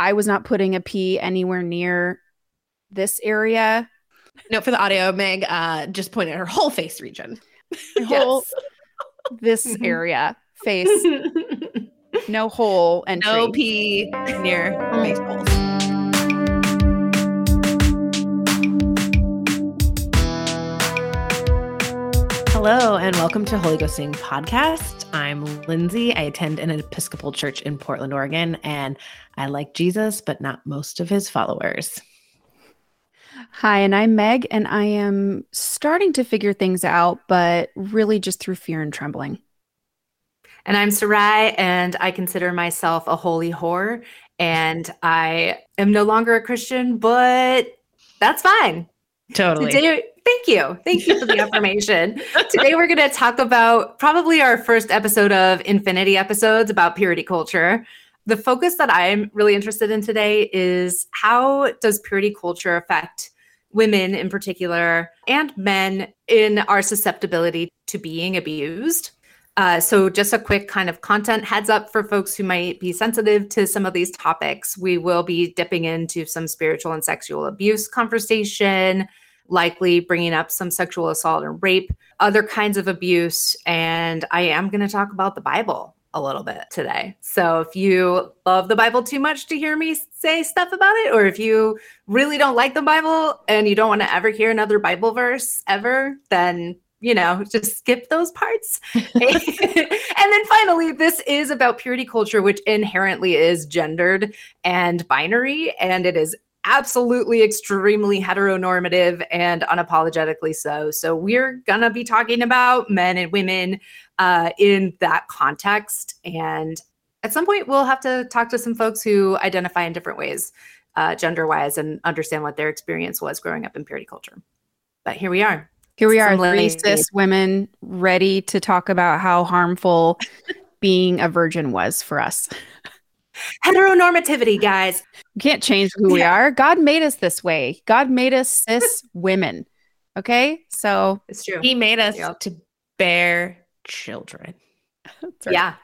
I was not putting a pee anywhere near this area. Note for the audio, Meg uh, just pointed her whole face region. Whole, this Mhm. area, face, no hole entry. no pee near Hello and welcome to Holy Ghosting podcast. I'm Lindsay. I attend an Episcopal church in Portland, Oregon, and I like Jesus, but not most of his followers. Hi, and I'm Meg, and I am starting to figure things out, but really just through fear and trembling. And I'm Sarai, and I consider myself a holy whore. And I am no longer a Christian, but that's fine. Totally. Today, thank you. Thank you for the information. Today, we're going to talk about probably our first episode of Infinity episodes about purity culture. The focus that I'm really interested in today is how does purity culture affect women in particular and men in our susceptibility to being abused? Uh, so, just a quick kind of content heads up for folks who might be sensitive to some of these topics. We will be dipping into some spiritual and sexual abuse conversation, likely bringing up some sexual assault and rape, other kinds of abuse. And I am going to talk about the Bible a little bit today. So, if you love the Bible too much to hear me say stuff about it, or if you really don't like the Bible and you don't want to ever hear another Bible verse ever, then you know, just skip those parts. and then finally, this is about purity culture, which inherently is gendered and binary, and it is absolutely extremely heteronormative and unapologetically so. So, we're going to be talking about men and women uh, in that context. And at some point, we'll have to talk to some folks who identify in different ways, uh, gender wise, and understand what their experience was growing up in purity culture. But here we are. Here we are, Some three cis women ready to talk about how harmful being a virgin was for us. Heteronormativity, guys. We can't change who we are. God made us this way. God made us cis women. Okay. So, It's true. He made us Yep. to bear children. right. Yeah.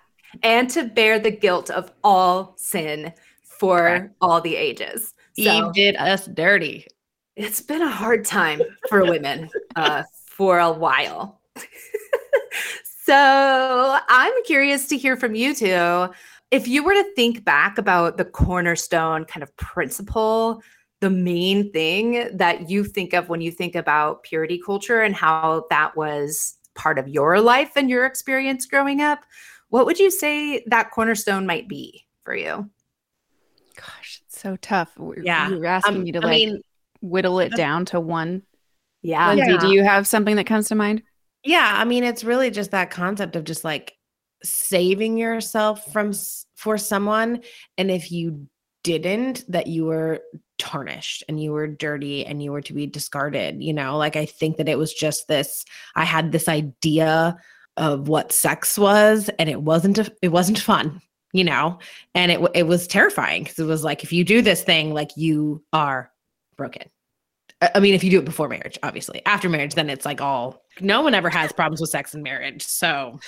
And to bear the guilt of all sin for Correct. all the ages. So Eve did us dirty. it's been a hard time for women uh, for a while. so I'm curious to hear from you two. If you were to think back about the cornerstone kind of principle, the main thing that you think of when you think about purity culture and how that was part of your life and your experience growing up, what would you say that cornerstone might be for you? Gosh, it's so tough. W- Yeah. You're asking Um, me to I like mean, whittle it down to one. Yeah. Lindsay, Yeah. do you have something that comes to mind? Yeah, I mean, it's really just that concept of just like saving yourself from for someone, and if you didn't, that you were tarnished and you were dirty and you were to be discarded. You know, like I think that it was just this. I had this idea of what sex was, and it wasn't. A, it wasn't fun. You know, and it it was terrifying because it was like if you do this thing, like you are broken. I mean, if you do it before marriage, obviously. After marriage, then it's like all no one ever has problems with sex and marriage. So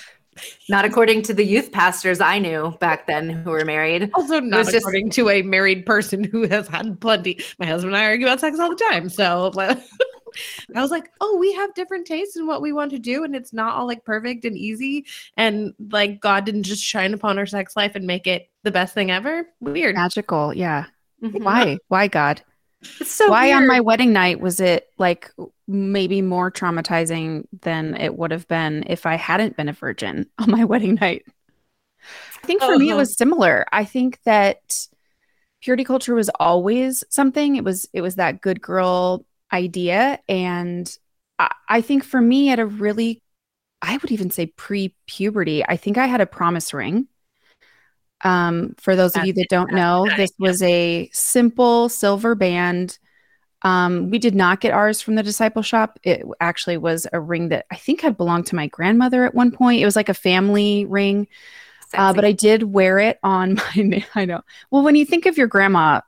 Not according to the youth pastors I knew back then who were married. also not was just- according to a married person who has had plenty. My husband and I argue about sex all the time. So I was like, oh, we have different tastes in what we want to do, and it's not all like perfect and easy. And like God didn't just shine upon our sex life and make it the best thing ever. Weird. Magical. Yeah. Mhm. Why? Why, God? It's so Why on my wedding night was it like maybe more traumatizing than it would have been if I hadn't been a virgin on my wedding night? I think for me it Uh-huh. was similar. I think that purity culture was always something. It was it was that good girl idea, and I, I think for me at a really, I would even say pre-puberty. I think I had a promise ring. Um, for those of you that don't know, this was a simple silver band. Um, we did not get ours from the disciple shop. It actually was a ring that I think had belonged to my grandmother at one point. It was like a family ring. Uh, but I did wear it on my. I know. Well, when you think of your grandma,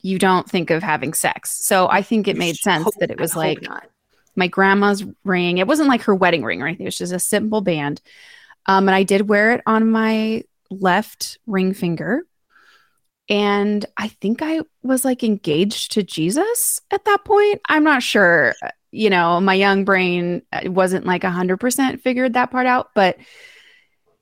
you don't think of having sex. So I think it made sense Hope- that it was like not. my grandma's ring. It wasn't like her wedding ring or anything. It was just a simple band. Um, and I did wear it on my left ring finger. And I think I was like engaged to Jesus at that point. I'm not sure. You know, my young brain uh, wasn't like 100% figured that part out, but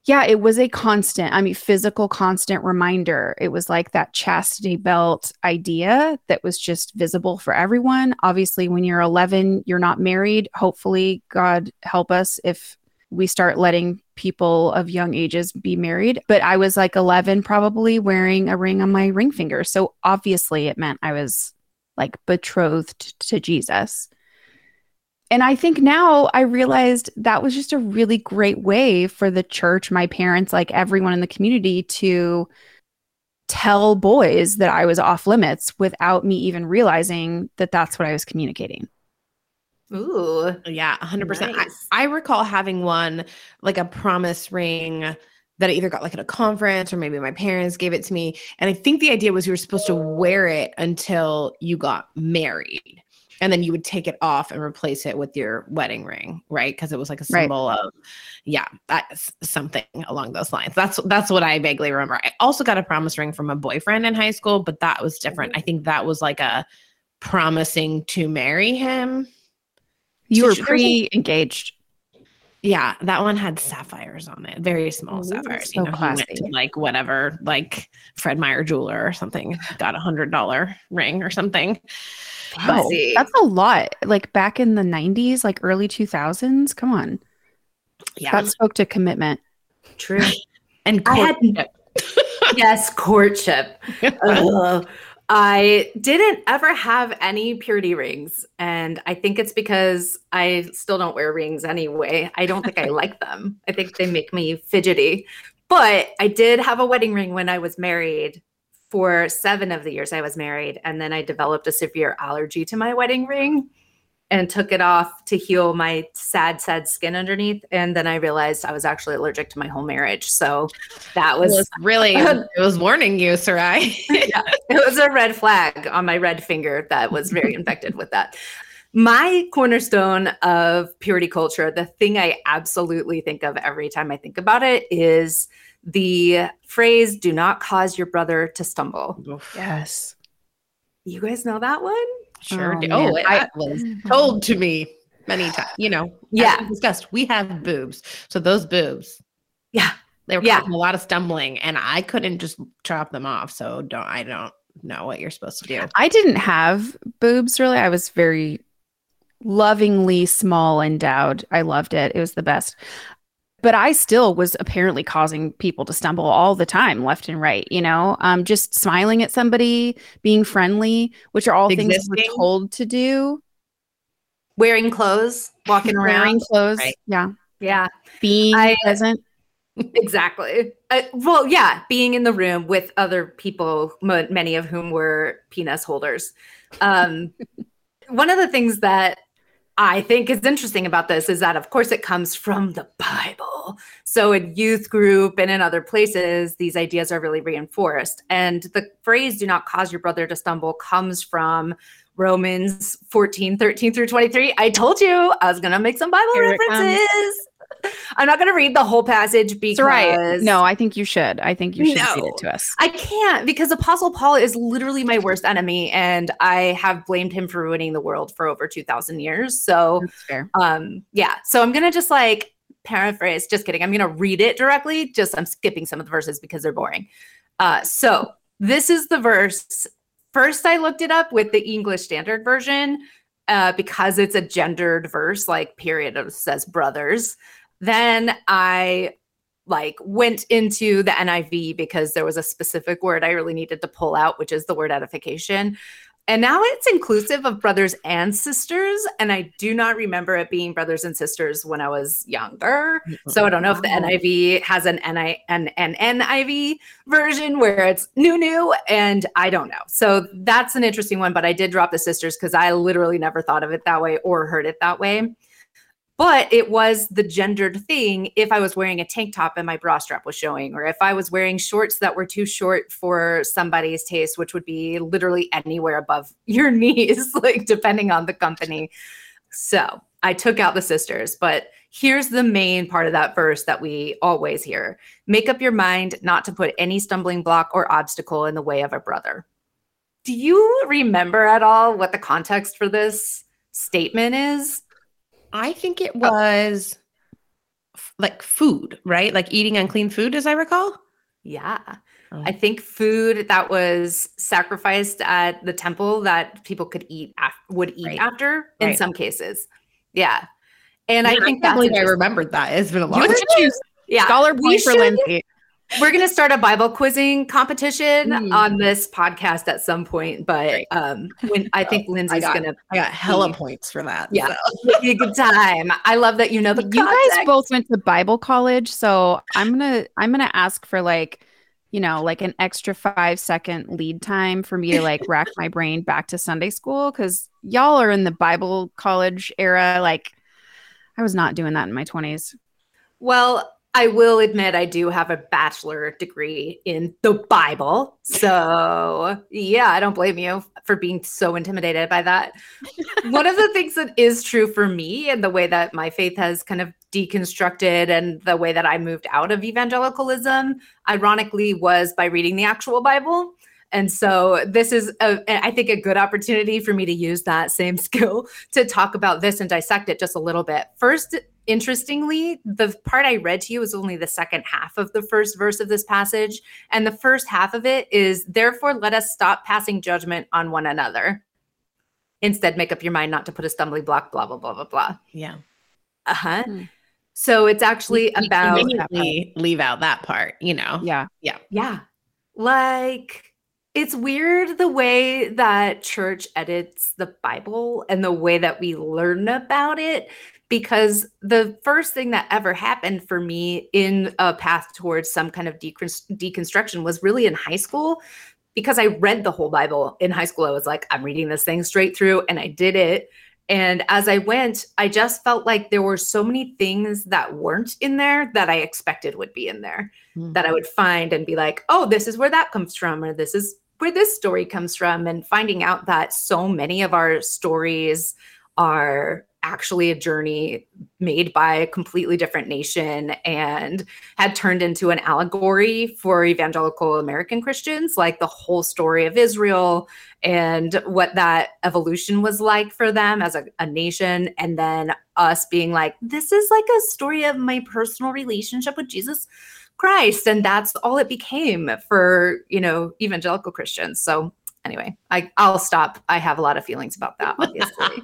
yeah, it was a constant, I mean, physical constant reminder. It was like that chastity belt idea that was just visible for everyone. Obviously, when you're 11, you're not married. Hopefully, God help us if we start letting people of young ages be married. But I was like 11, probably wearing a ring on my ring finger. So obviously, it meant I was like betrothed to Jesus and I think now I realized that was just a really great way for the church, my parents, like everyone in the community to tell boys that I was off limits without me even realizing that that's what I was communicating. Ooh, yeah, 100%. Nice. I, I recall having one like a promise ring that I either got like at a conference or maybe my parents gave it to me. And I think the idea was you were supposed to wear it until you got married and then you would take it off and replace it with your wedding ring right because it was like a symbol right. of yeah that's something along those lines that's that's what i vaguely remember i also got a promise ring from a boyfriend in high school but that was different i think that was like a promising to marry him you were pre-engaged yeah, that one had sapphires on it, very small Ooh, sapphires. So you know, classy. he went to like whatever, like Fred Meyer jeweler or something, got a hundred dollar ring or something. Wow, that's a lot. Like back in the 90s, like early 2000s. Come on. Yeah. That spoke to commitment. True. and courtship. yes, courtship. I didn't ever have any purity rings. And I think it's because I still don't wear rings anyway. I don't think I like them. I think they make me fidgety. But I did have a wedding ring when I was married for seven of the years I was married. And then I developed a severe allergy to my wedding ring and took it off to heal my sad, sad skin underneath. And then I realized I was actually allergic to my whole marriage. So that was, it was really, it was warning you, Sarai. yeah, it was a red flag on my red finger that was very infected with that. My cornerstone of purity culture, the thing I absolutely think of every time I think about it is the phrase do not cause your brother to stumble. Yes. You guys know that one? Sure oh, do. Oh, I was told to me many times. You know, yeah. We discussed, we have boobs. So those boobs. Yeah. They were yeah. causing a lot of stumbling and I couldn't just chop them off. So don't I don't know what you're supposed to do. I didn't have boobs really. I was very lovingly small endowed. I loved it. It was the best but I still was apparently causing people to stumble all the time, left and right, you know, um, just smiling at somebody, being friendly, which are all Existing. things we're told to do. Wearing clothes, walking around. Wearing clothes. Right. Yeah. Yeah. Being I, present. exactly. Uh, well, yeah, being in the room with other people, m- many of whom were penis holders. Um, one of the things that I think is interesting about this is that, of course, it comes from the Bible. So in youth group and in other places, these ideas are really reinforced. And the phrase, do not cause your brother to stumble, comes from Romans 14, 13 through 23. I told you I was going to make some Bible Here references. I'm not going to read the whole passage because right. No, I think you should. I think you should no, read it to us. I can't because Apostle Paul is literally my worst enemy, and I have blamed him for ruining the world for over two thousand years. So, um, yeah. So I'm gonna just like paraphrase. Just kidding. I'm gonna read it directly. Just I'm skipping some of the verses because they're boring. Uh, so this is the verse. First, I looked it up with the English Standard Version uh, because it's a gendered verse, like period says brothers. Then I like went into the NIV because there was a specific word I really needed to pull out, which is the word edification. And now it's inclusive of brothers and sisters. And I do not remember it being brothers and sisters when I was younger. So I don't know if the NIV has an, NI, an, an NIV version where it's new, new, and I don't know. So that's an interesting one. But I did drop the sisters because I literally never thought of it that way or heard it that way but it was the gendered thing if I was wearing a tank top and my bra strap was showing, or if I was wearing shorts that were too short for somebody's taste, which would be literally anywhere above your knees, like depending on the company. So I took out the sisters, but Here's the main part of that verse that we always hear Make up your mind not to put any stumbling block or obstacle in the way of a brother. Do you remember at all what the context for this statement is? I think it oh. was f- like food, right? Like eating unclean food, as I recall. Yeah. Oh. I think food that was sacrificed at the temple that people could eat af- would eat Right. after in Right. some cases. Yeah. And I think can't that's believe I remembered that. It's been a long time. yeah. scholar we for should- Lindsay. We're going to start a Bible quizzing competition Mm. on this podcast at some point, but um when I think Lindsay's going to I got hella Mm. points for that. Yeah. so. be a good time. I love that you know the you guys both went to Bible college, so I'm gonna I'm gonna ask for like, you know, like an extra five second lead time for me to like rack my brain back to Sunday school because y'all are in the Bible college era. Like, I was not doing that in my twenties. Well, I will admit I do have a bachelor degree in the Bible. So, yeah, I don't blame you for being so intimidated by that. One of the things that is true for me and the way that my faith has kind of deconstructed and the way that I moved out of evangelicalism, ironically, was by reading the actual Bible. And so this is, a, I think, a good opportunity for me to use that same skill to talk about this and dissect it just a little bit. First, interestingly, the part I read to you is only the second half of the first verse of this passage. And the first half of it is, therefore, let us stop passing judgment on one another. Instead, make up your mind not to put a stumbling block, blah, blah, blah, blah, blah. Yeah. Uh huh. Hmm. So it's actually You about, conveniently leave out that part, you know. Yeah. Yeah, yeah, like it's weird the way that church edits the Bible and the way that we learn about it. Because the first thing that ever happened for me in a path towards some kind of deconstruction was really in high school. Because I read the whole Bible in high school, I was like, I'm reading this thing straight through, and I did it. And as I went, I just felt like there were so many things that weren't in there that I expected would be in there Hmm. that I would find and be like, oh, this is where that comes from, or this is where this story comes from. And finding out that so many of our stories are actually a journey made by a completely different nation and had turned into an allegory for evangelical American Christians, like the whole story of Israel and what that evolution was like for them as a, a nation. And then us being like, this is like a story of my personal relationship with Jesus Christ. And that's all it became for, you know, evangelical Christians. So anyway, I, I'll stop. I have a lot of feelings about that, obviously.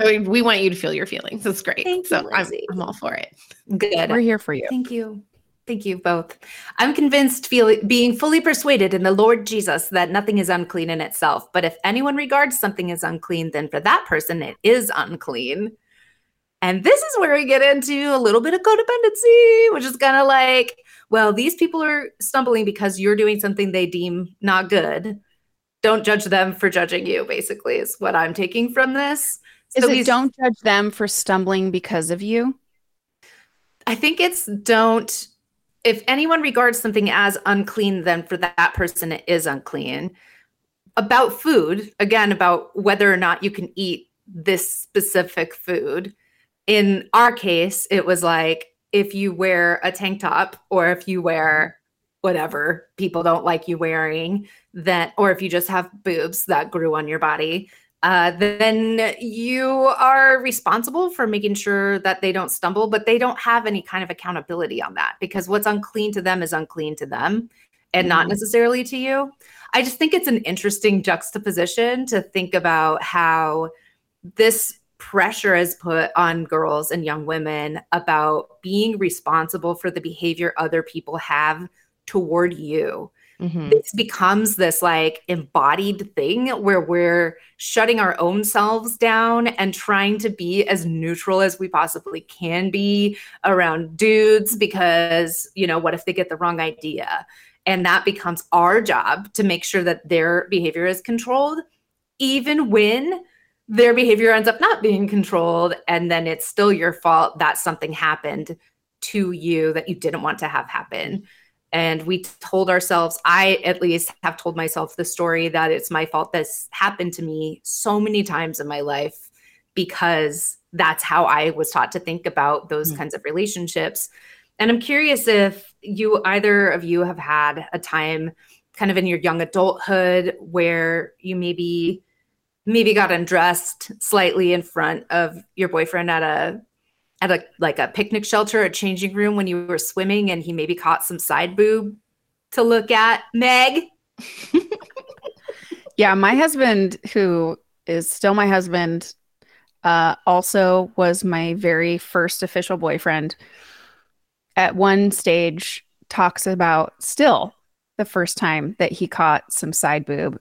I we want you to feel your feelings. That's great. Thank you, so I'm, I'm all for it. Good. we're here for you. Thank you. Thank you both. I'm convinced, feel, being fully persuaded in the Lord Jesus, that nothing is unclean in itself. But if anyone regards something as unclean, then for that person it is unclean. And this is where we get into a little bit of codependency, which is kind of like, well, these people are stumbling because you're doing something they deem not good. Don't judge them for judging you, basically, is what I'm taking from this. Is So it don't judge them for stumbling because of you? I think it's don't. If anyone regards something as unclean, then for that person it is unclean. About food, again, about whether or not you can eat this specific food. In our case, it was like if you wear a tank top or if you wear whatever people don't like you wearing, that or if you just have boobs that grew on your body, uh, then you are responsible for making sure that they don't stumble, but they don't have any kind of accountability on that because what's unclean to them is unclean to them and not Mhm. necessarily to you. I just think it's an interesting juxtaposition to think about how this pressure is put on girls and young women about being responsible for the behavior other people have toward you Mhm. this becomes this like embodied thing where we're shutting our own selves down and trying to be as neutral as we possibly can be around dudes because you know what if they get the wrong idea and that becomes our job to make sure that their behavior is controlled even when their behavior ends up not being controlled and then it's still your fault that something happened to you that you didn't want to have happen and we told ourselves i at least have told myself the story that it's my fault this happened to me so many times in my life because that's how I was taught to think about those mm-hmm. kinds of relationships. And I'm curious if you either of you have had a time kind of in your young adulthood where you maybe maybe got undressed slightly in front of your boyfriend at a at a like a picnic shelter, a changing room when you were swimming and he maybe caught some side boob to look at. Meg. yeah, my husband who is still my husband uh, also was my very first official boyfriend. At one stage, talks about still the first time that he caught some side boob.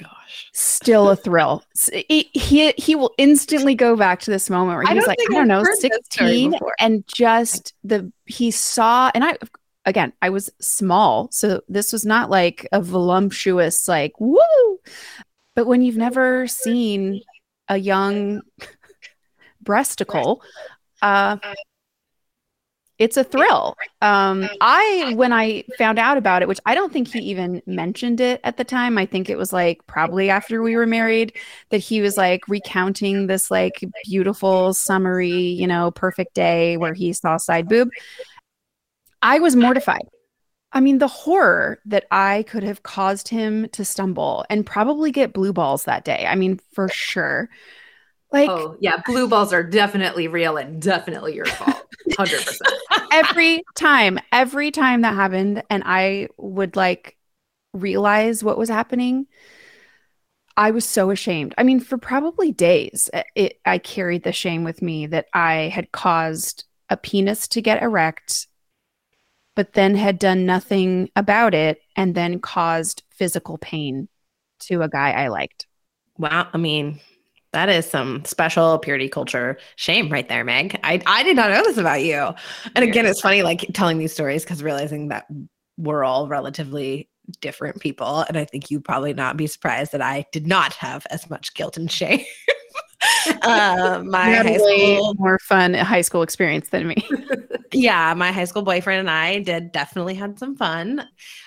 Gosh. Still a thrill. He, he he will instantly go back to this moment where he's like, I don't know, 16 and just the he saw and I again, I was small, so this was not like a voluptuous like woo. But when you've never seen a young breasticle, uh, it's a thrill. Um, I, when I found out about it, which I don't think he even mentioned it at the time, I think it was like probably after we were married that he was like recounting this like beautiful, summery, you know, perfect day where he saw side boob. I was mortified. I mean, the horror that I could have caused him to stumble and probably get blue balls that day. I mean, for sure. Like, oh, yeah, blue balls are definitely real and definitely your fault. 100%. every time, every time that happened, and I would like realize what was happening, I was so ashamed. I mean, for probably days, eh, it, I carried the shame with me that I had caused a penis to get erect but then had done nothing about it and then caused physical pain to a guy I liked. Wow. I mean, that is some special purity culture shame right there, Meg. I, I did not know this about you. And again, it's funny like telling these stories because realizing that we're all relatively different people. And I think you'd probably not be surprised that I did not have as much guilt and shame uh, my high school more fun high school experience than me. yeah, my high school boyfriend and I did definitely had some fun.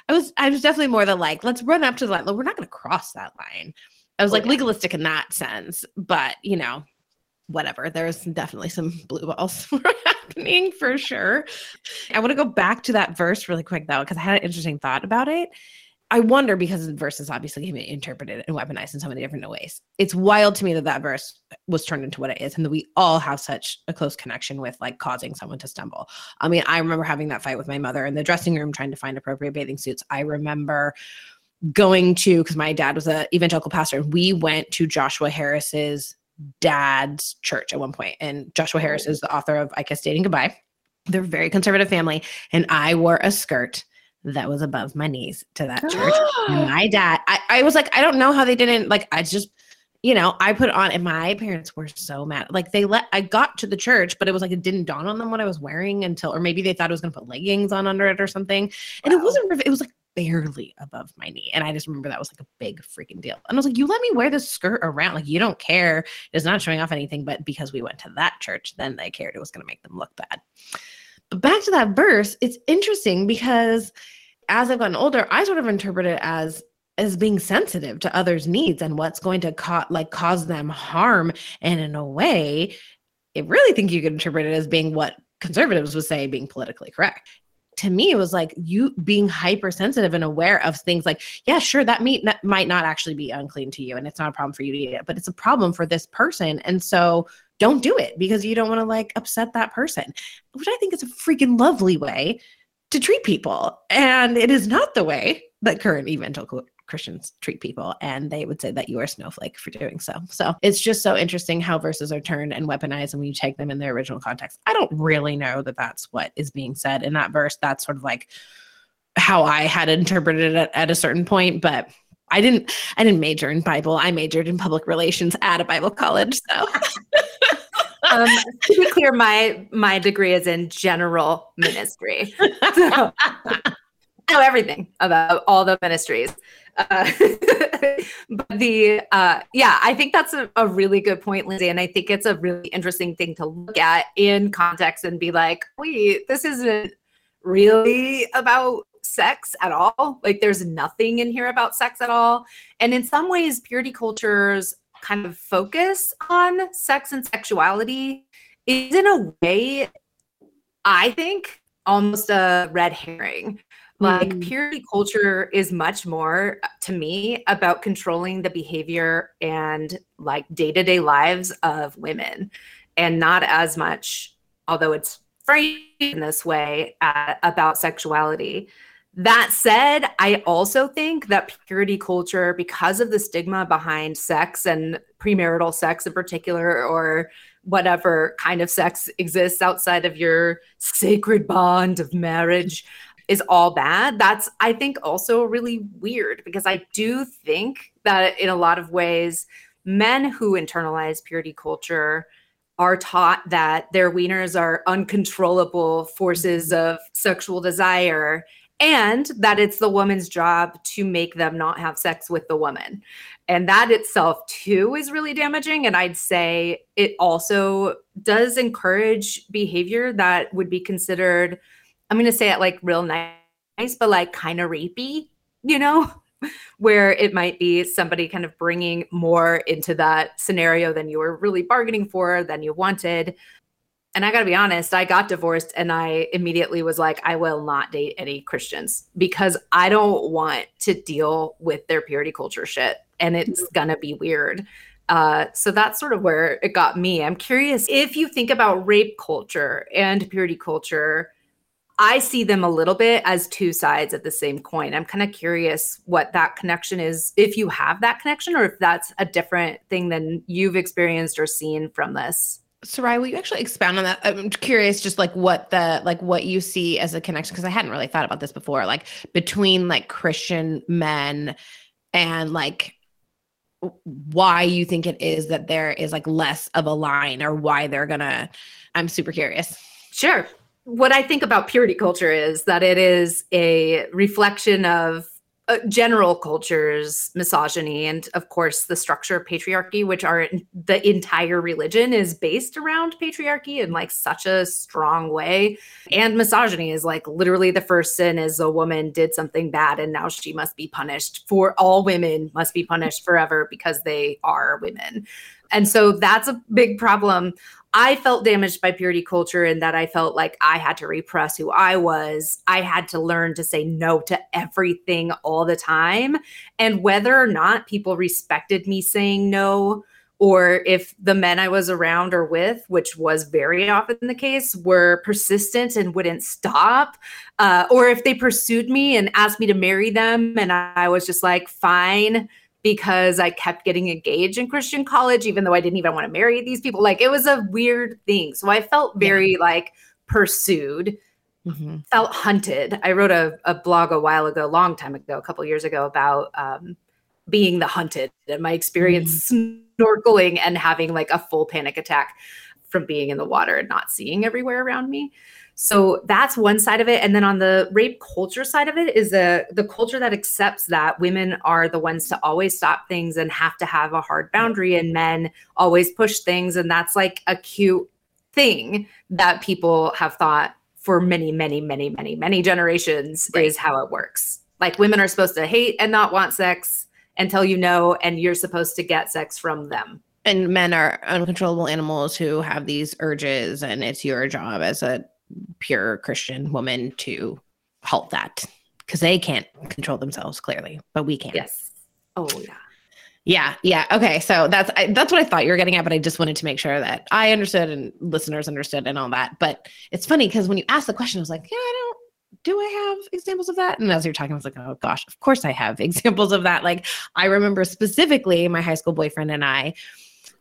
I was I was definitely more the like, let's run up to the line. We're not going to cross that line. I was like legalistic in that sense, but you know, whatever. There's definitely some blue balls happening for sure. I want to go back to that verse really quick though, because I had an interesting thought about it. I wonder because the verse is obviously can be interpreted and weaponized in so many different ways. It's wild to me that that verse was turned into what it is, and that we all have such a close connection with like causing someone to stumble. I mean, I remember having that fight with my mother in the dressing room trying to find appropriate bathing suits. I remember going to because my dad was an evangelical pastor, and we went to Joshua Harris's dad's church at one point, and Joshua oh. Harris is the author of I Kissed Dating Goodbye. They're a very conservative family, and I wore a skirt that was above my knees to that church. and my dad, I, I was like, I don't know how they didn't like I just you know, I put on, and my parents were so mad. Like they let, I got to the church, but it was like it didn't dawn on them what I was wearing until, or maybe they thought I was going to put leggings on under it or something. And wow. it wasn't, it was like barely above my knee. And I just remember that was like a big freaking deal. And I was like, you let me wear this skirt around. Like you don't care. It's not showing off anything. But because we went to that church, then they cared it was going to make them look bad. But back to that verse, it's interesting because as I've gotten older, I sort of interpret it as as being sensitive to others' needs and what's going to co- like cause them harm. And in a way, I really think you could interpret it as being what conservatives would say being politically correct. To me, it was like you being hypersensitive and aware of things like, yeah, sure, that meat might not actually be unclean to you, and it's not a problem for you to eat it, but it's a problem for this person. And so don't do it because you don't want to like upset that person, which I think is a freaking lovely way to treat people. And it is not the way that current evangelical Christians treat people. And they would say that you are a snowflake for doing so. So it's just so interesting how verses are turned and weaponized and when you take them in their original context. I don't really know that that's what is being said in that verse. That's sort of like how I had interpreted it at a certain point, but I didn't I didn't major in Bible. I majored in public relations at a Bible college. So um, to be clear, my my degree is in general ministry. So know everything about all the ministries. Uh, but the uh, yeah, I think that's a, a, really good point, Lindsay, and I think it's a really interesting thing to look at in context and be like, wait, this isn't really about sex at all. Like, there's nothing in here about sex at all. And in some ways, purity cultures kind of focus on sex and sexuality is in a way, I think, almost a red herring. Like mm. purity culture is much more uh, to me about controlling the behavior and like day to day lives of women, and not as much, although it's framed in this way, uh, about sexuality. That said, I also think that purity culture, because of the stigma behind sex and premarital sex in particular, or whatever kind of sex exists outside of your sacred bond of marriage, is all bad. That's, I think, also really weird because I do think that in a lot of ways, men who internalize purity culture are taught that their wieners are uncontrollable forces mm-hmm. of sexual desire and that it's the woman's job to make them not have sex with the woman. And that itself, too, is really damaging. And I'd say it also does encourage behavior that would be considered, I'm going to say it like real nice, but like kind of rapey, you know? Where it might be somebody kind of bringing more into that scenario than you were really bargaining for, than you wanted. And I got to be honest, I got divorced and I immediately was like, I will not date any Christians because I don't want to deal with their purity culture shit. And it's going to be weird. Uh, so that's sort of where it got me. I'm curious if you think about rape culture and purity culture, I see them a little bit as two sides of the same coin. I'm kind of curious what that connection is, if you have that connection, or if that's a different thing than you've experienced or seen from this. Sarai, will you actually expound on that? I'm curious, just like what the like what you see as a connection, because I hadn't really thought about this before, like between like Christian men and like why you think it is that there is like less of a line or why they're gonna i'm super curious sure what i think about purity culture is that it is a reflection of uh, general cultures misogyny and of course the structure of patriarchy which are the entire religion is based around patriarchy in like such a strong way. And misogyny is like literally the first sin is a woman did something bad and now she must be punished for all women must be punished forever because they are women. And so that's a big problem I felt damaged by purity culture in that I felt like I had to repress who I was. I had to learn to say no to everything all the time. And whether or not people respected me saying no, or if the men I was around or with, which was very often the case, were persistent and wouldn't stop, uh, or if they pursued me and asked me to marry them, and I was just like, fine because I kept getting engaged in Christian college, even though I didn't even want to marry these people. Like it was a weird thing. So I felt very yeah. like pursued, mm-hmm. felt hunted. I wrote a, a, blog a while ago, a long time ago, a couple years ago, about um, being the hunted and my experience mm-hmm. snorkeling and having like a full panic attack from being in the water and not seeing everywhere around me. So that's one side of it. And then on the rape culture side of it is the the culture that accepts that women are the ones to always stop things and have to have a hard boundary and men always push things. And that's like a cute thing that people have thought for many, many, many, many, many generations right. is how it works. Like women are supposed to hate and not want sex until you know, and you're supposed to get sex from them and men are uncontrollable animals who have these urges and it's your job as a pure Christian woman to halt that because they can't control themselves clearly, but we can. Yes. Oh yeah. Yeah, yeah. Okay, so that's I, that's what I thought you were getting at, but I just wanted to make sure that I understood and listeners understood and all that. But it's funny because when you asked the question, I was like, yeah, I don't. Do I have examples of that? And as you're talking, I was like, oh gosh, of course I have examples of that. Like I remember specifically my high school boyfriend and I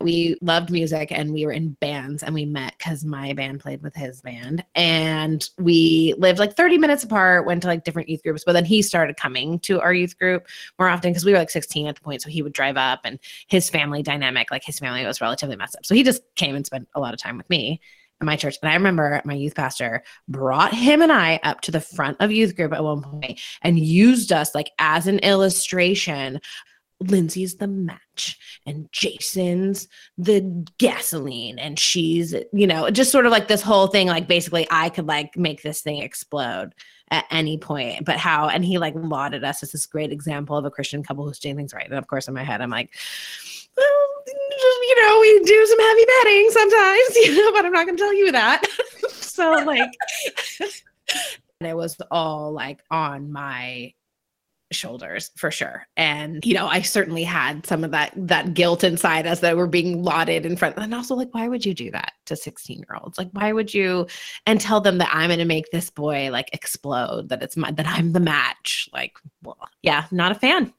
we loved music and we were in bands and we met because my band played with his band. And we lived like 30 minutes apart went to like different youth groups but then he started coming to our youth group more often because we were like 16 at the point so he would drive up and his family dynamic like his family was relatively messed up. So he just came and spent a lot of time with me at my church. And i remember my youth pastor brought him and i up to the front of youth group at one point and used us like as an illustration Lindsay's the match and Jason's the gasoline and she's you know just sort of like this whole thing like basically I could like make this thing explode at any point but how and he like lauded us as this great example of a Christian couple who's doing things right and of course in my head I'm like well you know, we do some heavy petting sometimes, you know, but I'm not going to tell you that. so, like, and it was all like on my shoulders for sure. And you know i certainly had some of that that guilt inside us that were being lauded in front and also like why would you do that to 16 year olds like why would you and tell them that i'm going to make this boy like explode that it's my that i'm the match? Like well yeah not a fan.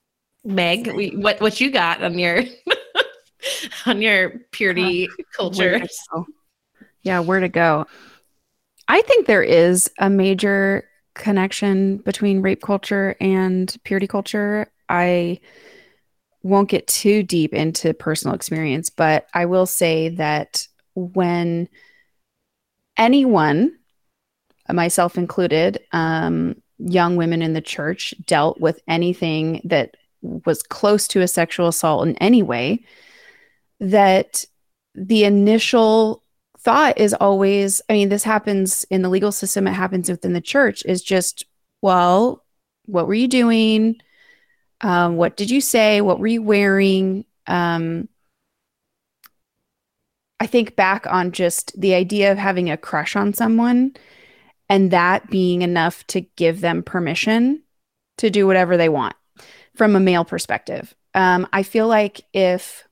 Meg we, what what you got on your on your purity culture? yeah where to go? I think there is a major connection between rape culture and purity culture. I won't get too deep into personal experience, but I will say that when anyone, myself included, um, young women in the church dealt with anything that was close to a sexual assault in any way, that the initial thought is always i mean this happens in the legal system it happens within the church is just well what were you doing? Um, what did you say? What were you wearing? Um, i think back on just the idea of having a crush on someone and that being enough to give them permission to do whatever they want from a male perspective. Um, i feel like if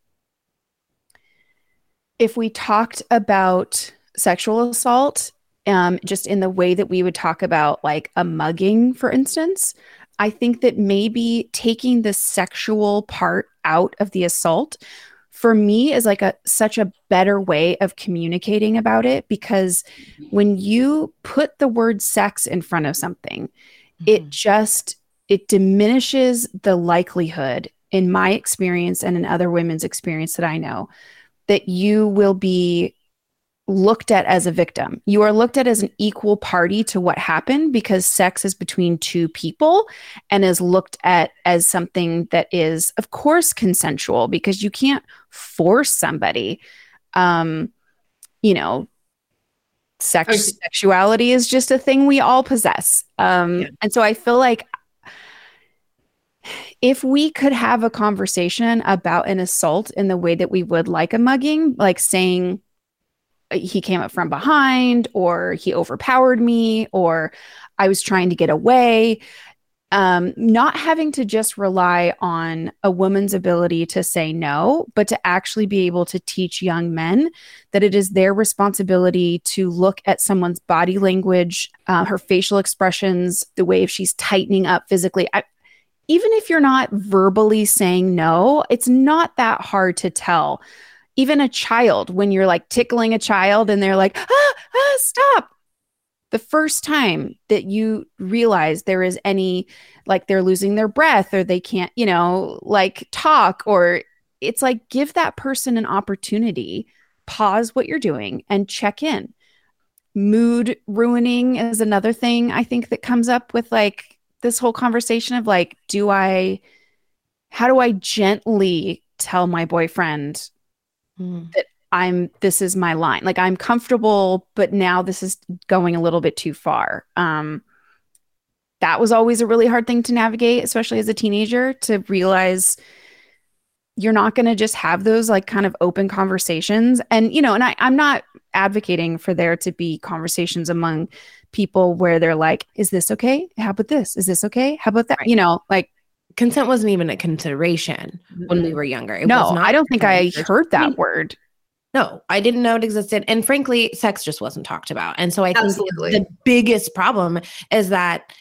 if we talked about sexual assault, um, just in the way that we would talk about like a mugging, for instance, I think that maybe taking the sexual part out of the assault for me is like a such a better way of communicating about it because when you put the word sex in front of something mm-hmm. it just it diminishes the likelihood in my experience and in other women's experience that I know that you will be looked at as a victim. You are looked at as an equal party to what happened because sex is between two people and is looked at as something that is, of course, consensual because you can't force somebody. Um, you know, sex okay. sexuality is just a thing we all possess. Um, yeah. and so I feel like if we could have a conversation about an assault in the way that we would like a mugging, like saying uh, he came up from behind or he overpowered me or I was trying to get away, um, not having to just rely on a woman's ability to say no, but to actually be able to teach young men that it is their responsibility to look at someone's body language, uh, her facial expressions, the way if she's tightening up physically. I, even if you're not verbally saying no, it's not that hard to tell. Even a child, when you're like tickling a child and they're like, ah, ah, stop. The first time that you realize there is any, like they're losing their breath or they can't, you know, like talk, or it's like give that person an opportunity, pause what you're doing and check in. Mood ruining is another thing I think that comes up with like this whole conversation of like, do I, how do I gently tell my boyfriend mm. that I'm, this is my line? Like, I'm comfortable, but now this is going a little bit too far. Um, that was always a really hard thing to navigate, especially as a teenager, to realize you're not going to just have those like kind of open conversations. And, you know, and I, I'm not advocating for there to be conversations among people where they're like, is this okay? How about this? Is this okay? How about that? Right. You know, like consent wasn't even a consideration when we were younger. It no, I don't think I heard that word. No, I didn't know it existed. And frankly, sex just wasn't talked about. And so I Absolutely. think the biggest problem is that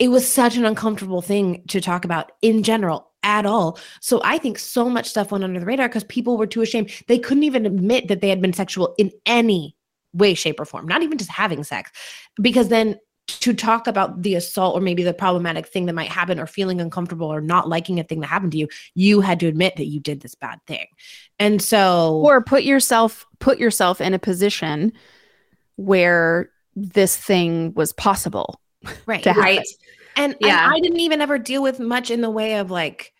it was such an uncomfortable thing to talk about in general at all. So I think so much stuff went under the radar because people were too ashamed. They couldn't even admit that they had been sexual in any way, shape, or form, not even just having sex. Because then to talk about the assault or maybe the problematic thing that might happen or feeling uncomfortable or not liking a thing that happened to you you had to admit that you did this bad thing and so or put yourself put yourself in a position where this thing was possible right right and, yeah. and i didn't even ever deal with much in the way of like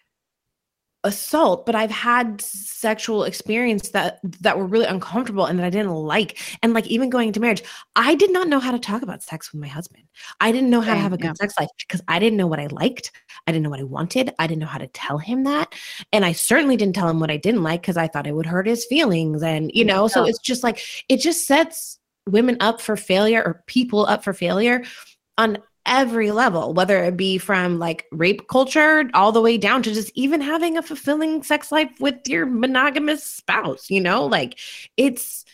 assault but i've had sexual experience that that were really uncomfortable and that i didn't like. And like even going into marriage i did not know how to talk about sex with my husband. I didn't know how to have a good yeah. sex life because i didn't know what i liked. I didn't know what i wanted. I didn't know how to tell him that. And i certainly didn't tell him what i didn't like because i thought it would hurt his feelings and you know yeah. so it's just like it just sets women up for failure or people up for failure on every level, whether it be from like rape culture all the way down to just even having a fulfilling sex life with your monogamous spouse, you know, like it's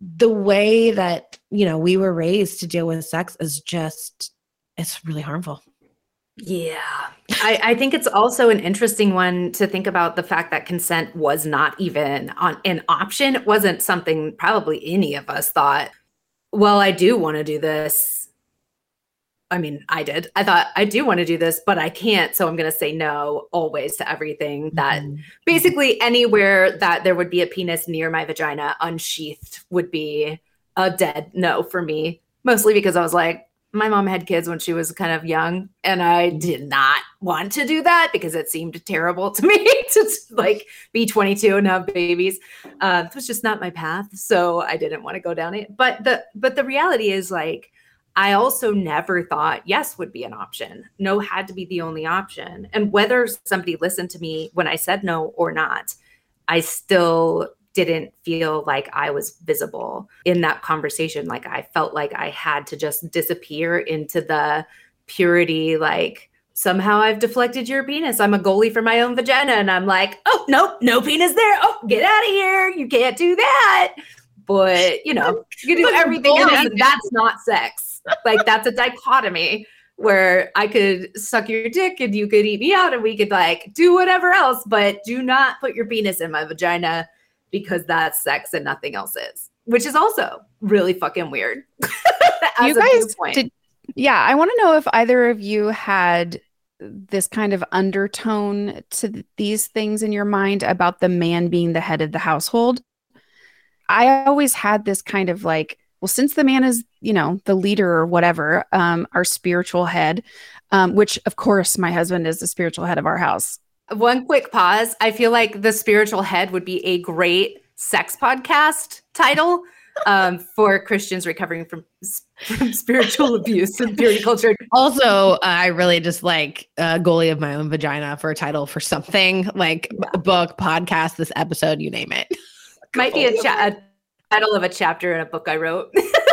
the way that, you know, we were raised to deal with sex is just, it's really harmful. Yeah. I, I, think it's also an interesting one to think about the fact that consent was not even on an option. It wasn't something probably any of us thought, well, I do want to do this I mean, I did. I thought I do want to do this, but I can't. So I'm going to say no always to everything that mm-hmm. basically anywhere that there would be a penis near my vagina unsheathed would be a dead no for me. Mostly because I was like, my mom had kids when she was kind of young, and I did not want to do that because it seemed terrible to me to like be 22 and have babies. Uh, it was just not my path, so I didn't want to go down it. But the but the reality is like I also never thought yes would be an option. No had to be the only option. And whether somebody listened to me when I said no or not, I still didn't feel like I was visible in that conversation. Like I felt like I had to just disappear into the purity, like, somehow I've deflected your penis. I'm a goalie for my own vagina. And I'm like, oh, nope, no penis there. Oh, get out of here. You can't do that. But, you know, you can do everything else. And that's not sex like that's a dichotomy where I could suck your dick and you could eat me out and we could like do whatever else, but do not put your penis in my vagina because that's sex and nothing else is, which is also really fucking weird. you guys did, yeah, I want to know if either of you had this kind of undertone to these things in your mind about the man being the head of the household. I always had this kind of like, well, since the man is, you know, the leader or whatever, um, our spiritual head, um, which of course my husband is the spiritual head of our house. One quick pause. I feel like the spiritual head would be a great sex podcast title um, for Christians recovering from, from spiritual abuse and purity culture. Also, uh, I really just like uh, goalie of my own vagina for a title for something like yeah. a book, podcast, this episode, you name it. Might be a, cha- a title of a chapter in a book I wrote.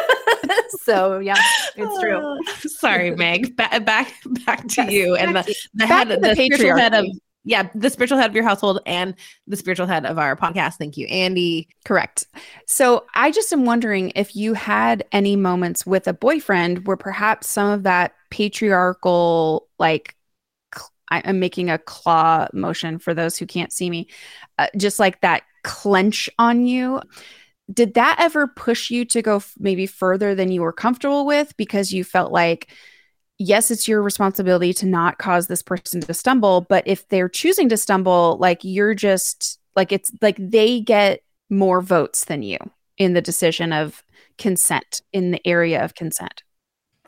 so yeah, it's true. Oh, sorry, Meg. Ba- back back to yes, you and the, the head, the, the spiritual head of yeah, the spiritual head of your household and the spiritual head of our podcast. Thank you, Andy. Correct. So I just am wondering if you had any moments with a boyfriend where perhaps some of that patriarchal, like, I'm making a claw motion for those who can't see me, uh, just like that clench on you did that ever push you to go f- maybe further than you were comfortable with? Because you felt like yes it's your responsibility to not cause this person to stumble but if they're choosing to stumble like you're just like it's like they get more votes than you in the decision of consent in the area of consent.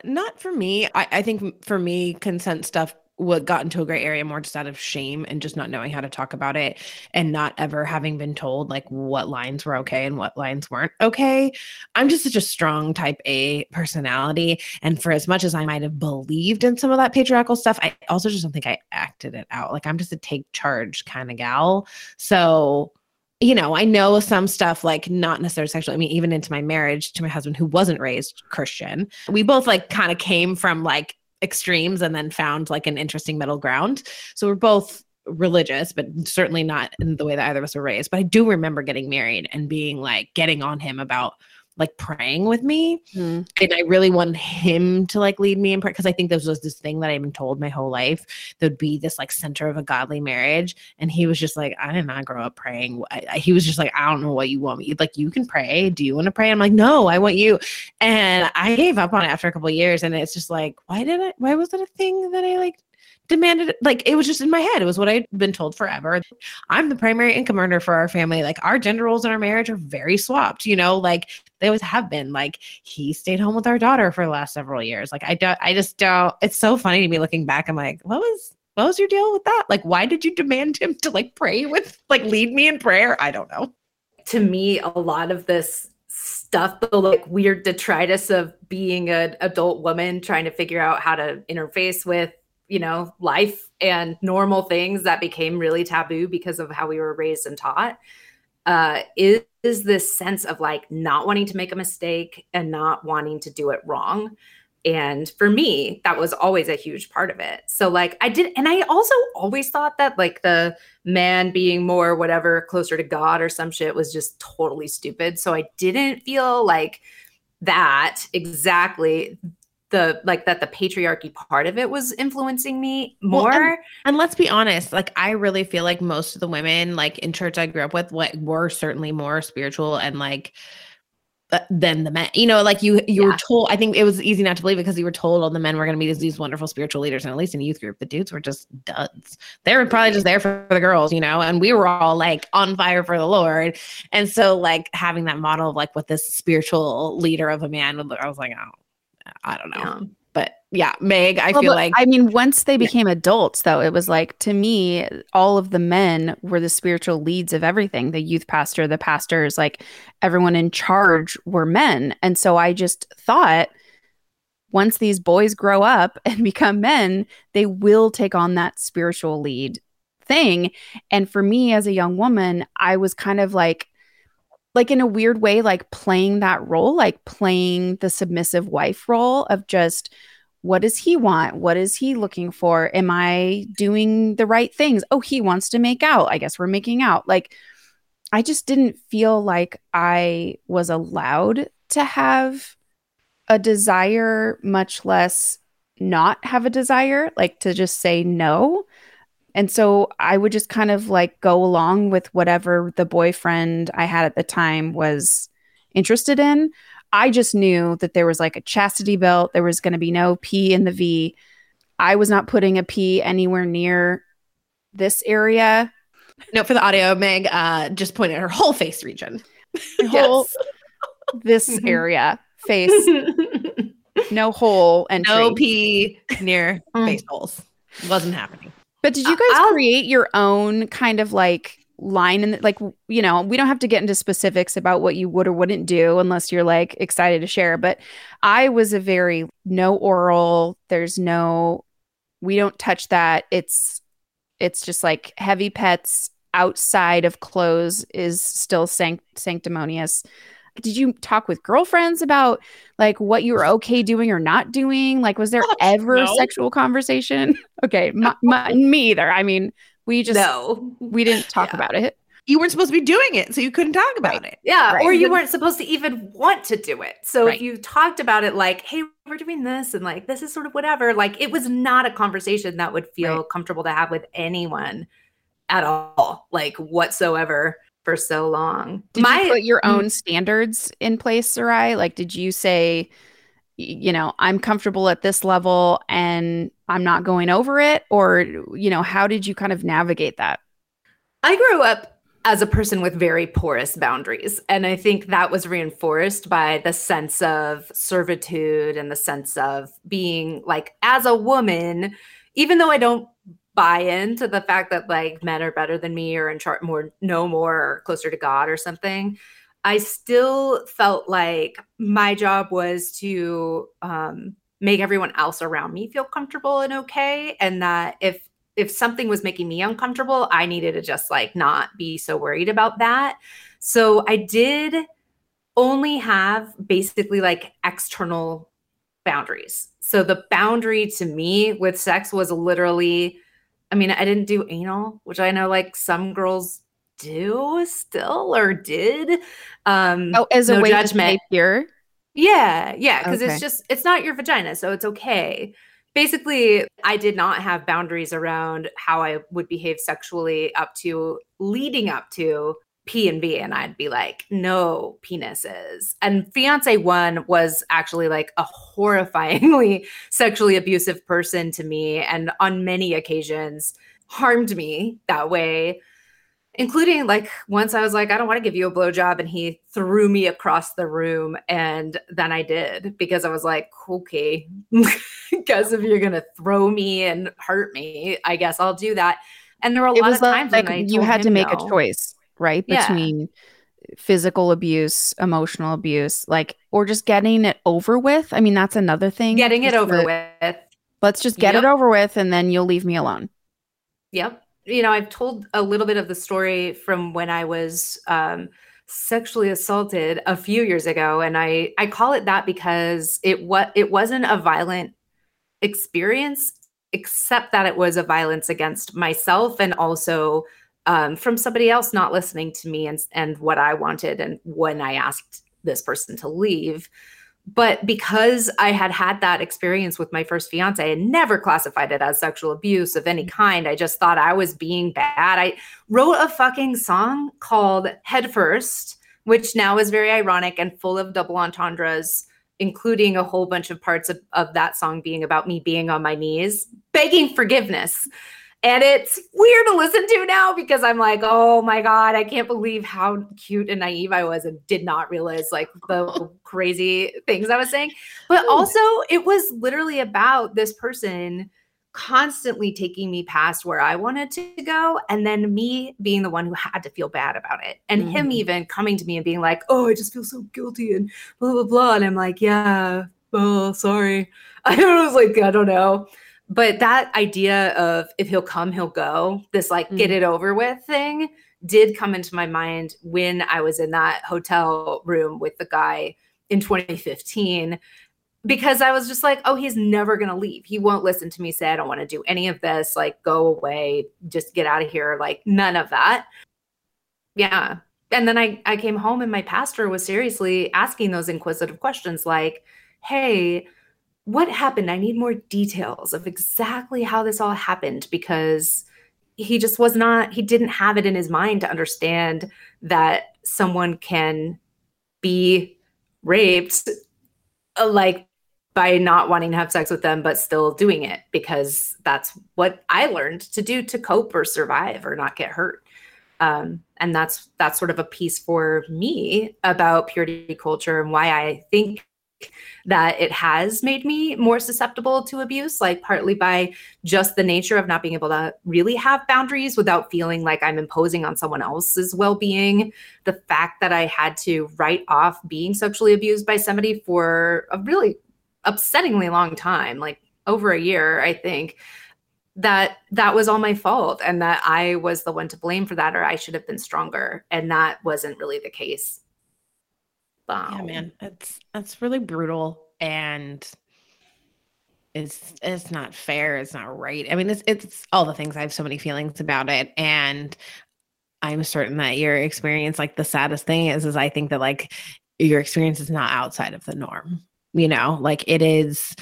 Not for me. I, I think for me consent stuff what got into a gray area more just out of shame and just not knowing how to talk about it and not ever having been told like what lines were okay and what lines weren't okay. I'm just such a strong type A personality. And for as much as I might have believed in some of that patriarchal stuff, I also just don't think I acted it out. Like I'm just a take charge kind of gal. So you know, I know some stuff like not necessarily sexual. I mean, even into my marriage to my husband who wasn't raised Christian, we both like kind of came from like extremes and then found like an interesting middle ground. So we're both religious, but certainly not in the way that either of us were raised. But I do remember getting married and being like getting on him about like praying with me. Mm. And I really wanted him to like lead me in prayer because I think this was this thing that I've been told my whole life. There'd be this like center of a godly marriage. And he was just like, I did not grow up praying. I, I, he was just like, I don't know what you want me. Like, you can pray. Do you want to pray? I'm like, no, I want you. And I gave up on it after a couple years. And it's just like, why did I, why was it a thing that I like demanded like it was just in my head. It was what I'd been told forever. I'm the primary income earner for our family. Like our gender roles in our marriage are very swapped, you know, like they always have been. Like he stayed home with our daughter for the last several years. Like I don't I just don't it's so funny to me looking back. I'm like, what was what was your deal with that? Like, why did you demand him to like pray with, like, lead me in prayer? I don't know. To me, a lot of this stuff, the like weird detritus of being an adult woman trying to figure out how to interface with, you know, life and normal things that became really taboo because of how we were raised and taught, uh, is, is this sense of like not wanting to make a mistake and not wanting to do it wrong. And for me, that was always a huge part of it. So, like, I did, and I also always thought that, like, the man being more whatever closer to God or some shit was just totally stupid. So, I didn't feel like that exactly the like that the patriarchy part of it was influencing me more. Well, and, and, let's be honest, like I really feel like most of the women like in church I grew up with what were certainly more spiritual and like uh, than the men. You know, like you you yeah. were told. I think it was easy not to believe because you were told all the men were going to be these, these wonderful spiritual leaders, and at least in youth group, the dudes were just duds. They were probably just there for the girls, you know, and we were all like on fire for the Lord. And so, like having that model of like what this spiritual leader of a man, I was like, oh, I don't know. Yeah but yeah, Meg, I well, feel like I mean, once they became yeah. adults, though, it was like to me, all of the men were the spiritual leads of everything. The youth pastor, the pastors, like everyone in charge were men. And so I just thought once these boys grow up and become men, they will take on that spiritual lead thing. And for me as a young woman, I was kind of like like in a weird way like playing that role like playing the submissive wife role of just what does he want? What is he looking for? Am i doing the right things? Oh he wants to make out. I guess we're making out. Like i just didn't feel like i was allowed to have a desire much less not have a desire like to just say no and so I would just kind of like go along with whatever the boyfriend I had at the time was interested in. I just knew that there was like a chastity belt, there was going to be no P in the V. I was not putting a P anywhere near this area. No, for the audio, Meg uh, just pointed her whole face region. Whole this mm-hmm. area, face, no hole and no P near face holes. Wasn't happening. But did you guys I'll, create your own kind of like line and like you know we don't have to get into specifics about what you would or wouldn't do unless you're like excited to share but i was a very no oral there's no we don't touch that. It's it's just like heavy pets outside of clothes is still sanct- sanctimonious did you talk with girlfriends about like what you were okay doing or not doing? Like, was there Gosh, ever no. sexual conversation? okay, my, my, me either. I mean, we just no, we didn't talk yeah. about it. You weren't supposed to be doing it, so you couldn't talk about right. it. Yeah, right. or you weren't supposed to even want to do it. So right. if you talked about it, like, "Hey, we're doing this," and like, "This is sort of whatever," like, it was not a conversation that would feel comfortable to have with anyone at all, like whatsoever for so long. Did My, you put your own standards in place, Sarai? Like, did you say, you know, I'm comfortable at this level and I'm not going over it? Or, you know, how did you kind of navigate that? I grew up as a person with very porous boundaries. And I think that was reinforced by the sense of servitude and the sense of being like, as a woman, even though I don't buy into the fact that like men are better than me or in chart more know more or closer to god or something. I still felt like my job was to um, make everyone else around me feel comfortable and okay and that if if something was making me uncomfortable i needed to just like not be so worried about that. So i did only have basically like external boundaries. So the boundary to me with sex was literally I mean, I didn't do anal, which I know like some girls do still or did. Um, oh, as no a way judgment. to Yeah, yeah, because okay. it's just it's not your vagina, so it's okay. Basically, I did not have boundaries around how I would behave sexually up to leading up to P and B, and I'd be like, no penises. And fiance one was actually like a horrifyingly sexually abusive person to me, and on many occasions harmed me that way. including like once I was like, I don't want to give you a blowjob. And he threw me across the room. And then I did because I was like, okay, because if you're going to throw me and hurt me, I guess I'll do that. And there were a it lot of times like, when I you had to make no. a choice, right? Yeah. Between physical abuse, emotional abuse, like, or just getting it over with. I mean, that's another thing. Getting it over the- with. Let's just get Yep. it over with and then you'll leave me alone. Yep. You know, I've told a little bit of the story from when I was um, sexually assaulted a few years ago, and I I call it that because it what it wasn't a violent experience, except that it was a violence against myself and also um, from somebody else not listening to me and and what I wanted and when I asked this person to leave. But because I had had that experience with my first fiance, I never classified it as sexual abuse of any kind. I just thought I was being bad. I wrote a fucking song called Head First, which now is very ironic and full of double entendres, including a whole bunch of parts of, of that song being about me being on my knees, begging forgiveness. And it's weird to listen to now because I'm like, oh my God, I can't believe how cute and naive I was and did not realize like the crazy things I was saying. But also, it was literally about this person constantly taking me past where I wanted to go. And then me being the one who had to feel bad about it. And him Mhm. even coming to me and being like, oh, I just feel so guilty and blah, blah, blah. And I'm like, yeah, oh, sorry. I was like, I don't know. But that idea of if he'll come, he'll go, this like get Mhm. it over with thing did come into my mind when I was in that hotel room with the guy in 2015 because I was just like, oh, he's never going to leave. He won't listen to me say, I don't want to do any of this. Like, go away, just get out of here. Like, none of that. Yeah. And then I, I came home and my pastor was seriously asking those inquisitive questions like, hey, what happened? I need more details of exactly how this all happened because he just was not, he didn't have it in his mind to understand that someone can be raped uh, like by not wanting to have sex with them but still doing it because that's what I learned to do to cope or survive or not get hurt. Um, and that's that's sort of a piece for me about purity culture and why I think that it has made me more susceptible to abuse, like partly by just the nature of not being able to really have boundaries without feeling like I'm imposing on someone else's well being. The fact that I had to write off being sexually abused by somebody for a really upsettingly long time, like over a year, I think. That that was all my fault, and that I was the one to blame for that, or I should have been stronger, and that wasn't really the case. Yeah, Wow. man, it's that's really brutal and it's it's not fair. It's not right. I mean, it's it's all the things. I have so many feelings about it, and I'm certain that your experience, like the saddest thing is, is I think that like your experience is not outside of the norm. You know, like it is.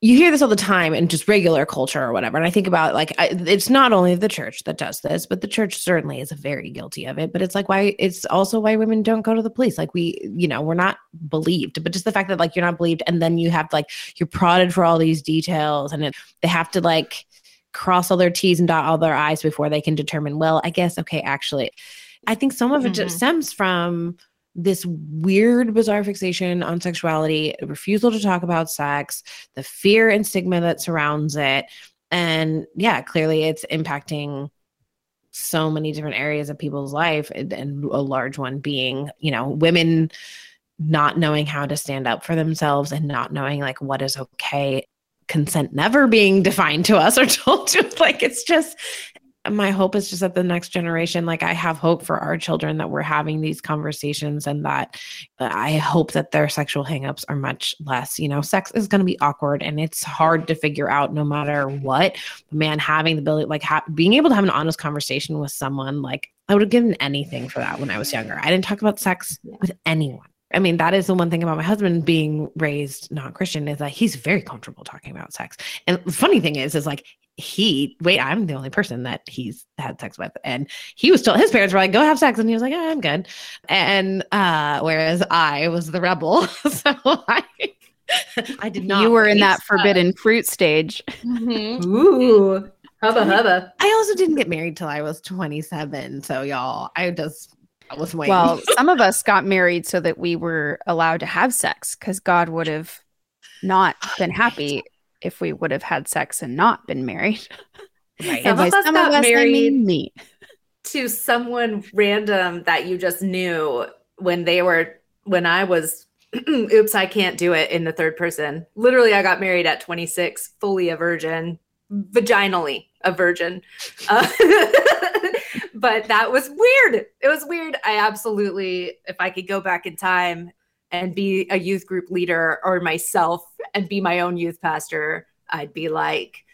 You hear this all the time in just regular culture or whatever. And I think about like, I, it's not only the church that does this, but the church certainly is very guilty of it. But it's like why it's also why women don't go to the police. Like we, you know, we're not believed, but just the fact that like you're not believed and then you have like, you're prodded for all these details and it, they have to like cross all their T's and dot all their I's before they can determine, well, I guess, okay, actually, I think some of it Mhm. just stems from this weird, bizarre fixation on sexuality, refusal to talk about sex, the fear and stigma that surrounds it. And yeah, clearly it's impacting so many different areas of people's life, and, and a large one being, you know, women not knowing how to stand up for themselves and not knowing like what is okay consent never being defined to us or told to like it's just my hope is just that the next generation like i have hope for our children that we're having these conversations and that uh, i hope that their sexual hangups are much less you know sex is going to be awkward and it's hard to figure out no matter what man having the ability like ha- being able to have an honest conversation with someone like i would have given anything for that when i was younger i didn't talk about sex Yeah. with anyone I mean, that is the one thing about my husband being raised non Christian is that he's very comfortable talking about sex. And the funny thing is, is like he, wait, I'm the only person that he's had sex with. And he was told his parents were like, go have sex. And he was like, oh, I'm good. And uh, whereas I was the rebel. so I, I did not. you were in that forbidden fruit stage. Mhm. Ooh. Hubba hubba. I also didn't get married till I was 27. So y'all, I just I was waiting. Well, some of us got married so that we were allowed to have sex because God would have not been happy if we would have had sex and not been married. Right. Some of us some got of us, I married- mean me. to someone random that you just knew when they were when I was oops I can't do it in the third person. Literally I got married at 26, fully a virgin, vaginally a virgin. Uh, but that was weird. It was weird. I absolutely if I could go back in time and be a youth group leader or myself and be my own youth pastor, I'd be like,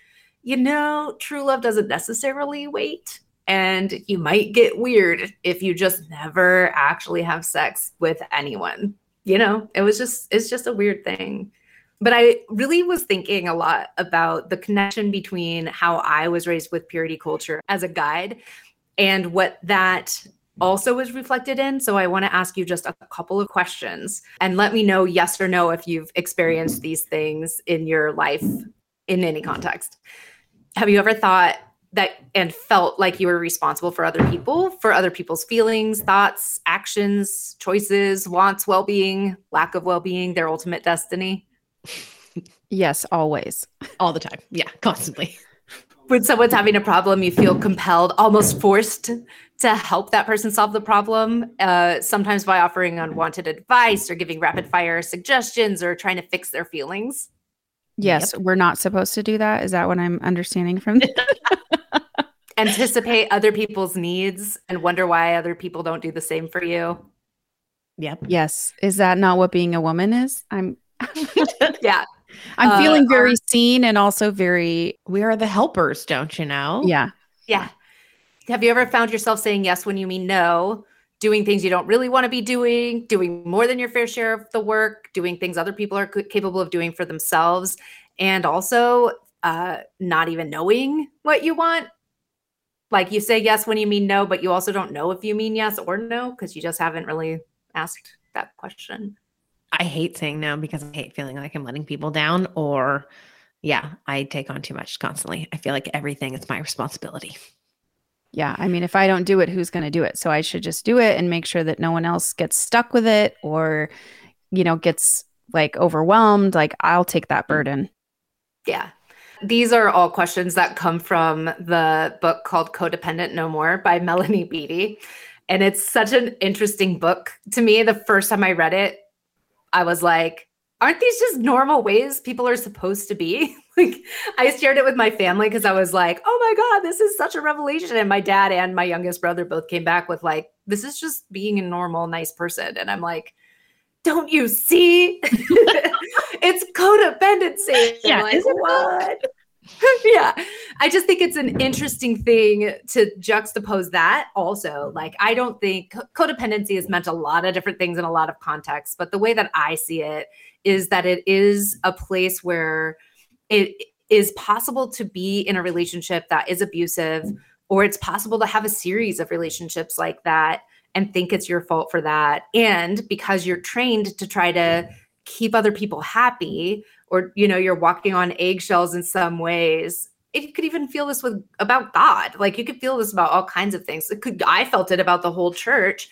you know, true love doesn't necessarily wait and you might get weird if you just never actually have sex with anyone. You know it was just it's just a weird thing. But i really was thinking a lot about the connection between how i was raised with purity culture as a guide and what that also is reflected in so i want to ask you just a couple of questions and let me know yes or no if you've experienced these things in your life in any context have you ever thought that and felt like you were responsible for other people, for other people's feelings, thoughts, actions, choices, wants, well being, lack of well being, their ultimate destiny? Yes, always. all the time. Yeah, constantly. When someone's having a problem, you feel compelled, almost forced to help that person solve the problem, uh, sometimes by offering unwanted advice or giving rapid fire suggestions or trying to fix their feelings. Yes, we're not supposed to do that. Is that what I'm understanding from this? Anticipate other people's needs and wonder why other people don't do the same for you. Yep. yes. Is that not what being a woman is? I'm Yeah. I'm Uh, feeling very seen and also very We are the helpers, don't you know? yeah. Yeah. Have you ever found yourself saying yes when you mean no, doing things you don't really want to be doing, doing more than your fair share of the work, doing things other people are capable of doing for themselves, and also uh, not even knowing what you want? Like you say yes when you mean no, but you also don't know if you mean yes or no because you just haven't really asked that question. I hate saying no because I hate feeling like I'm letting people down or yeah, I take on too much constantly. I feel like everything is my responsibility. Yeah. I mean, if I don't do it, who's going to do it? So I should just do it and make sure that no one else gets stuck with it or, you know, gets like overwhelmed. Like I'll take that mm-hmm. burden. Yeah. These are all questions that come from the book called Codependent No More by Melody Beattie. And it's such an interesting book to me. The first time I read it, I was like, aren't these just normal ways people are supposed to be? like I shared it with my family because I was like, oh my God, this is such a revelation. And my dad and my youngest brother both came back with like, this is just being a normal, nice person. And I'm like, don't you see? it's codependency. Yeah, like, isn't it? what? yeah. I just think it's an interesting thing to juxtapose that also. Like, I don't think codependency has meant a lot of different things in a lot of contexts, but the way that I see it is that it is a place where it is possible to be in a relationship that is abusive, or it's possible to have a series of relationships like that and think it's your fault for that. And because you're trained to try to keep other people happy, or you know, you're walking on eggshells in some ways. You could even feel this with about God. Like you could feel this about all kinds of things. It could I felt it about the whole church.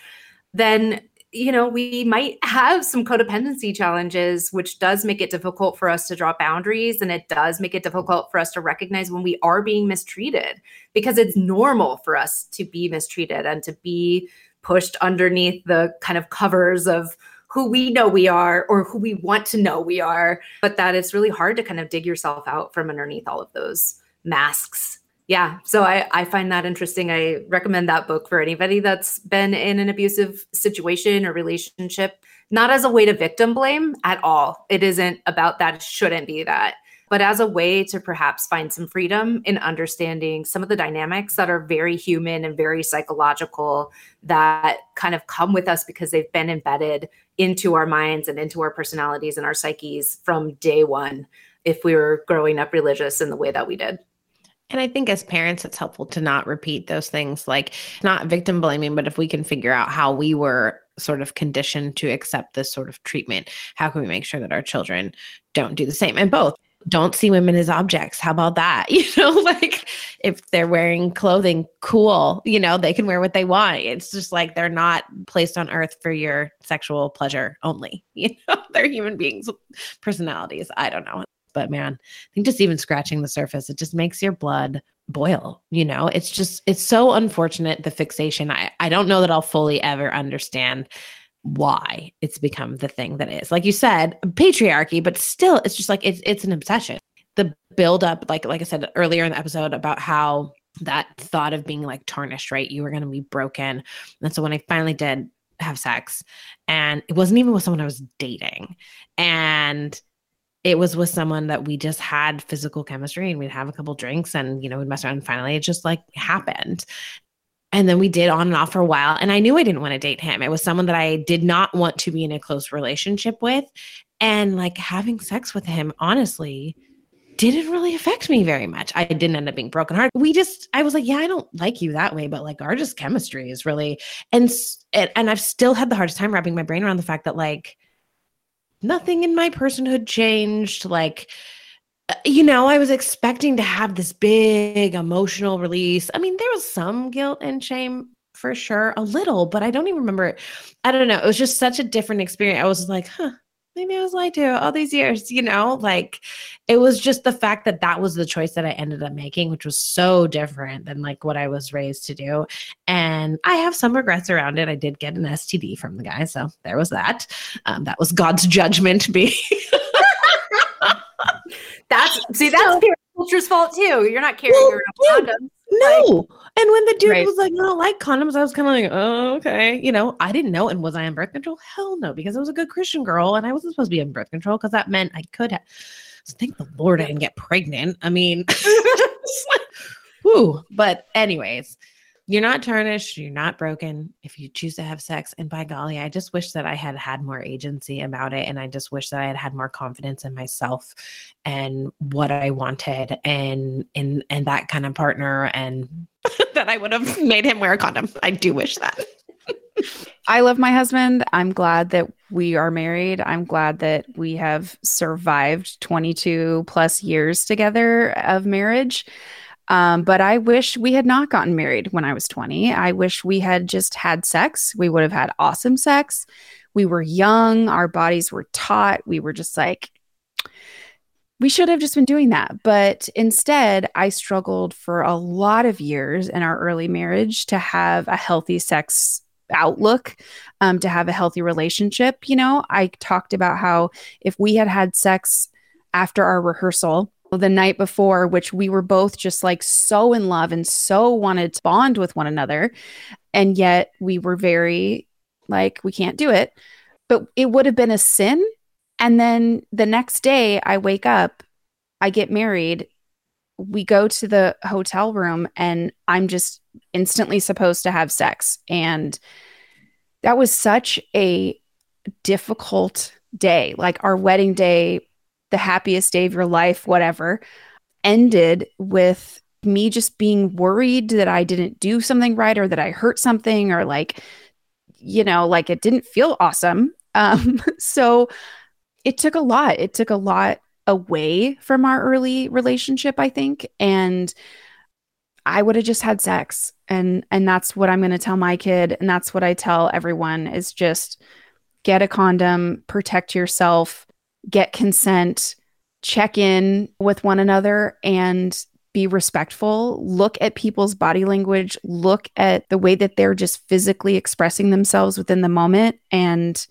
Then you know, we might have some codependency challenges, which does make it difficult for us to draw boundaries. And it does make it difficult for us to recognize when we are being mistreated because it's normal for us to be mistreated and to be pushed underneath the kind of covers of who we know we are or who we want to know we are. But that it's really hard to kind of dig yourself out from underneath all of those masks yeah so I, I find that interesting. I recommend that book for anybody that's been in an abusive situation or relationship not as a way to victim blame at all. It isn't about that it shouldn't be that but as a way to perhaps find some freedom in understanding some of the dynamics that are very human and very psychological that kind of come with us because they've been embedded into our minds and into our personalities and our psyches from day one if we were growing up religious in the way that we did And I think as parents, it's helpful to not repeat those things, like not victim blaming, but if we can figure out how we were sort of conditioned to accept this sort of treatment, how can we make sure that our children don't do the same? And both don't see women as objects. How about that? You know, like if they're wearing clothing, cool. You know, they can wear what they want. It's just like they're not placed on earth for your sexual pleasure only. You know, they're human beings, personalities. I don't know. But man, I think just even scratching the surface, it just makes your blood boil. You know, it's just, it's so unfortunate the fixation. I, I don't know that I'll fully ever understand why it's become the thing that is. Like you said, patriarchy, but still it's just like it's it's an obsession. The build up, like like I said earlier in the episode about how that thought of being like tarnished, right? You were gonna be broken. And so when I finally did have sex, and it wasn't even with someone I was dating. And it was with someone that we just had physical chemistry and we'd have a couple drinks and you know we'd mess around and finally it just like happened and then we did on and off for a while. And I knew I didn't want to date him. It was someone that I did not want to be in a close relationship with. And like having sex with him, honestly, didn't really affect me very much. I didn't end up being broken heart. We just, I was like, yeah, I don't like you that way, but like our just chemistry is really, and and I've still had the hardest time wrapping my brain around the fact that like nothing in my personhood changed. Like uh, you know, I was expecting to have this big emotional release. I mean, there was some guilt and shame for sure, a little, but I don't even remember it. I don't know. It was just such a different experience. I was like, huh, maybe I was lied to all these years, you know? Like it was just the fact that that was the choice that I ended up making, which was so different than like what I was raised to do. And I have some regrets around it. I did get an STD from the guy. So there was that. Um, that was God's judgment being. That's see, that's so, culture's fault too. You're not carrying well, around condoms. No. Like, and when the dude right. was like, I don't like condoms, I was kind of like, oh, okay. You know, I didn't know. And was I on birth control? Hell no, because I was a good Christian girl and I wasn't supposed to be on birth control because that meant I could have. So thank the Lord I didn't get pregnant. I mean, whoo. But, anyways, you're not tarnished, you're not broken if you choose to have sex. And by golly, I just wish that I had had more agency about it. And I just wish that I had had more confidence in myself and what I wanted and and and that kind of partner and that I would have made him wear a condom. I do wish that. I love my husband. I'm glad that we are married. I'm glad that we have survived 22 plus years together of marriage. Um, but I wish we had not gotten married when I was 20. I wish we had just had sex. We would have had awesome sex. We were young, our bodies were taut. We were just like, we should have just been doing that. But instead, I struggled for a lot of years in our early marriage to have a healthy sex outlook, um, to have a healthy relationship. You know, I talked about how if we had had sex after our rehearsal, the night before, which we were both just like so in love and so wanted to bond with one another. And yet we were very like, we can't do it. But it would have been a sin. And then the next day, I wake up, I get married, we go to the hotel room, and I'm just instantly supposed to have sex. And that was such a difficult day. Like our wedding day the happiest day of your life, whatever, ended with me just being worried that I didn't do something right or that I hurt something or like, you know, like it didn't feel awesome. Um, so it took a lot. It took a lot away from our early relationship, I think. And I would have just had sex. And and that's what I'm gonna tell my kid. And that's what I tell everyone is just get a condom, protect yourself, get consent, check in with one another, and be respectful. Look at people's body language, look at the way that they're just physically expressing themselves within the moment. And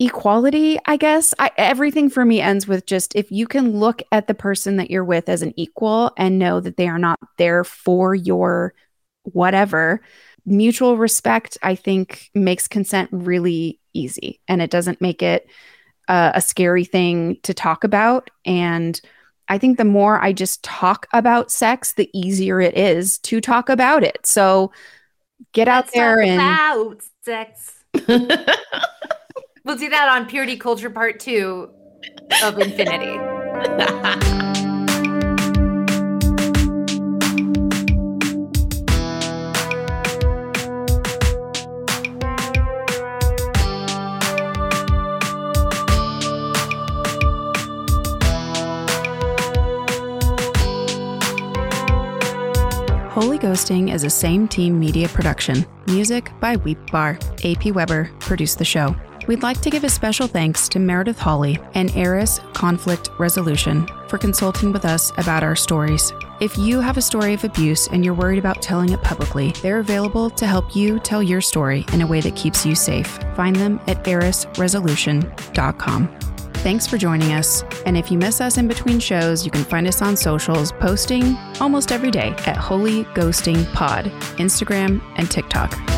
equality, I guess, I, everything for me ends with just if you can look at the person that you're with as an equal and know that they are not there for your whatever. Mutual respect, I think, makes consent really easy and it doesn't make it uh, a scary thing to talk about. And I think the more I just talk about sex, the easier it is to talk about it. So get Let's out there and talk about sex. we'll do that on Purity Culture Part Two of Infinity. Holy Ghosting is a same team media production. Music by Weep Bar. AP Weber produced the show. We'd like to give a special thanks to Meredith Hawley and Eris Conflict Resolution for consulting with us about our stories. If you have a story of abuse and you're worried about telling it publicly, they're available to help you tell your story in a way that keeps you safe. Find them at erisresolution.com. Thanks for joining us. And if you miss us in between shows, you can find us on socials, posting almost every day at Holy Ghosting Pod, Instagram and TikTok.